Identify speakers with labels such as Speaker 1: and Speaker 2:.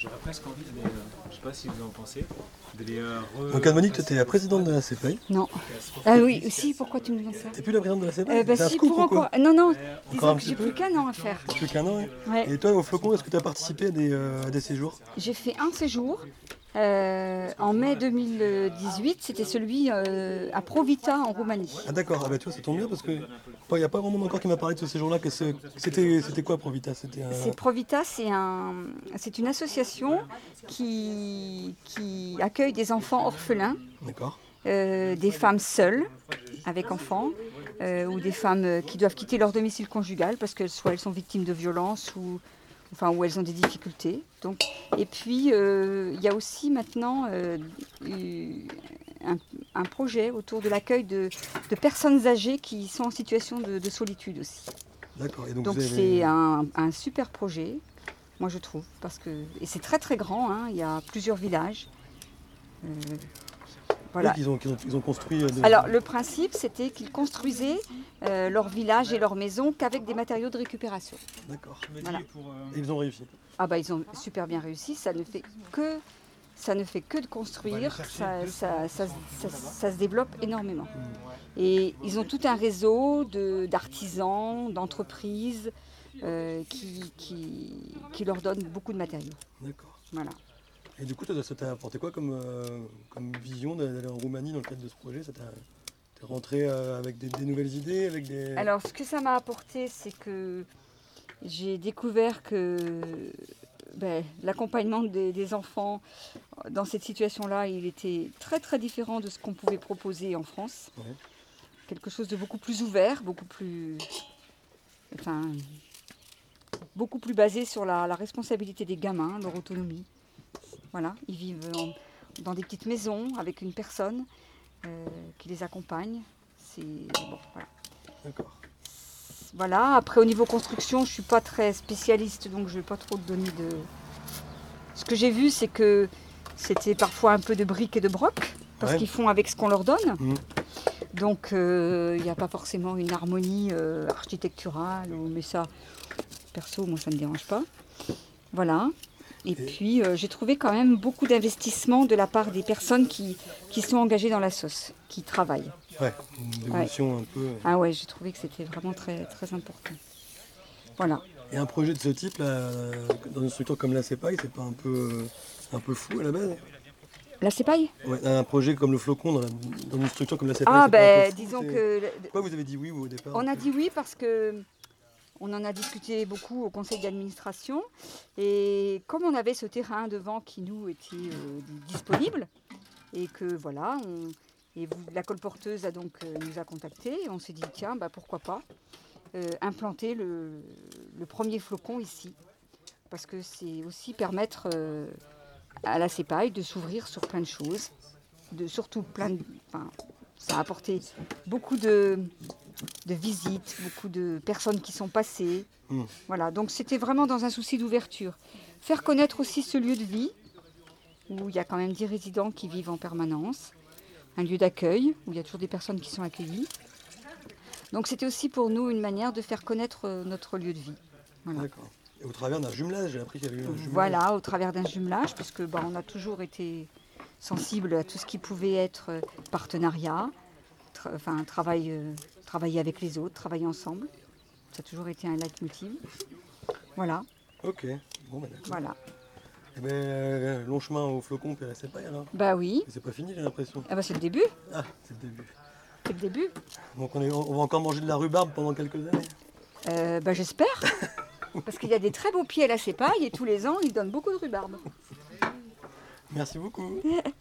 Speaker 1: J'aurais presque envie de les, euh, je sais pas si vous en pensez, de les euh, re-
Speaker 2: Donc Anne-Monique, toi, t'es la présidente de la CEPAI.
Speaker 3: Non. Ah oui, aussi, pourquoi tu me demandes ça
Speaker 2: T'es plus la présidente de la CEPAI
Speaker 3: euh, bah si, pour encore. Non, non, disons que j'ai plus qu'un an à faire.
Speaker 2: Plus qu'un an, ouais.
Speaker 3: Ouais.
Speaker 2: Et toi, au Flocon, est-ce que tu as participé à des, euh, à des séjours
Speaker 3: J'ai fait un séjour euh, en mai 2018, c'était celui euh, à Provita en Roumanie.
Speaker 2: Ah d'accord, ah bah tu vois, ça tombe bien parce que il n'y a pas grand monde encore qui m'a parlé de ce séjour-là. que c'est- C'était quoi Provita? C'était un...
Speaker 3: C'est Provita, c'est un, c'est une association qui, qui accueille des enfants orphelins, euh, des femmes seules avec enfants, euh, ou des femmes qui doivent quitter leur domicile conjugal parce que soit elles sont victimes de violences ou enfin où elles ont des difficultés. Donc, et puis euh, il y a aussi maintenant euh, eu un, un projet autour de l'accueil de, de personnes âgées qui sont en situation de, de solitude aussi.
Speaker 2: D'accord. Donc,
Speaker 3: c'est un super projet, moi je trouve, parce que et c'est très très grand. hein, il y a plusieurs villages. Euh, voilà.
Speaker 2: Ouais, qu'ils ont, qu'ils ont, ils ont construit. euh, des-
Speaker 3: Alors le principe, c'était qu'ils construisaient euh, leur village et leur maison qu'avec des matériaux de récupération.
Speaker 2: D'accord.
Speaker 3: Voilà.
Speaker 2: Et ils ont réussi.
Speaker 3: Ah bah ils ont super bien réussi. Ça ne fait que ça ne fait que de construire. Ça, ça- ça- ça- ça se développe énormément. Et ils ont tout un réseau de- d'artisans, d'entreprises euh, qui, qui, qui leur donnent beaucoup de matériaux.
Speaker 2: D'accord.
Speaker 3: Voilà.
Speaker 2: Et du coup, ça t'a apporté quoi comme, euh, comme vision d'aller en Roumanie dans le cadre de ce projet? Ça t'es rentré euh, avec des, des nouvelles idées, avec des.
Speaker 3: Alors, ce que ça m'a apporté, c'est que j'ai découvert que ben, l'accompagnement des, des enfants dans cette situation-là, il était très très différent de ce qu'on pouvait proposer en France.
Speaker 2: Ouais.
Speaker 3: Quelque chose de beaucoup plus ouvert, beaucoup plus, enfin, beaucoup plus basé sur la, la responsabilité des gamins, leur autonomie. Voilà, ils vivent en- dans des petites maisons avec une personne euh, qui les accompagne. C'est bon, voilà.
Speaker 2: D'accord.
Speaker 3: Voilà, après au niveau construction, je suis pas très spécialiste, donc je vais pas trop te donner de. Ce que j'ai vu, c'est que c'était parfois un peu de briques et de broc, parce
Speaker 2: Ouais.
Speaker 3: qu'ils font avec ce qu'on leur donne.
Speaker 2: Mhm.
Speaker 3: Donc euh, il n'y a pas forcément une harmonie euh, architecturale, mais ça, perso, moi ça ne me dérange pas. Voilà. Et, puis euh, j'ai trouvé quand même beaucoup d'investissement de la part des personnes qui, qui sont engagées dans la sauce, qui travaillent.
Speaker 2: Ouais, une évolution un peu.
Speaker 3: Ah ouais, j'ai trouvé que c'était vraiment très, très important. Voilà.
Speaker 2: Et un projet de ce type, là, euh, dans une structure comme la CEPAI, c'est pas un peu, euh, un peu fou à la base?
Speaker 3: La CEPAI
Speaker 2: Ouais, un projet comme le Flocon dans, la- dans une structure comme la CEPAI.
Speaker 3: Ah ben disons que
Speaker 2: Pourquoi vous avez dit oui vous, au départ?
Speaker 3: On a dit oui parce que on en a discuté beaucoup au conseil d'administration. Et comme on avait ce terrain devant qui nous était euh, disponible et que voilà, la colporteuse a donc euh, nous a contactés et on s'est dit tiens bah pourquoi pas euh, implanter le, premier flocon ici. Parce que c'est aussi permettre à la CEPAI de s'ouvrir sur plein de choses, de surtout plein de, ça a apporté beaucoup de, de visites, beaucoup de personnes qui sont passées.
Speaker 2: Mm.
Speaker 3: Voilà, donc c'était vraiment dans un souci d'ouverture. Faire connaître aussi ce lieu de vie, où il y a quand même des résidents qui vivent en permanence, un lieu d'accueil, où il y a toujours des personnes qui sont accueillies. Donc c'était aussi pour nous une manière de faire connaître euh, notre lieu de vie. Voilà.
Speaker 2: D'accord. Et au travers d'un jumelage, j'ai appris qu'il y avait eu un jumelage.
Speaker 3: Voilà, au travers d'un jumelage, puisque bah, on a toujours été sensible à tout ce qui pouvait être euh, partenariat, tra- enfin travail, euh, travailler avec les autres, travailler ensemble. Ça a toujours été un leitmotiv. Voilà,
Speaker 2: Ok, bon ben d'accord.
Speaker 3: voilà.
Speaker 2: Eh ben, euh, long chemin au Flocon puis à la CEPAI alors.
Speaker 3: Bah oui,
Speaker 2: c'est pas fini j'ai l'impression.
Speaker 3: ah bah, c'est le début,
Speaker 2: Ah, c'est le début.
Speaker 3: c'est le début.
Speaker 2: Donc on, est, on va encore manger de la rhubarbe pendant quelques années.
Speaker 3: Euh, bah, J'espère, parce qu'il y a des très beaux pieds à la cépaille et tous les ans, ils donnent beaucoup de rhubarbe.
Speaker 2: Merci beaucoup.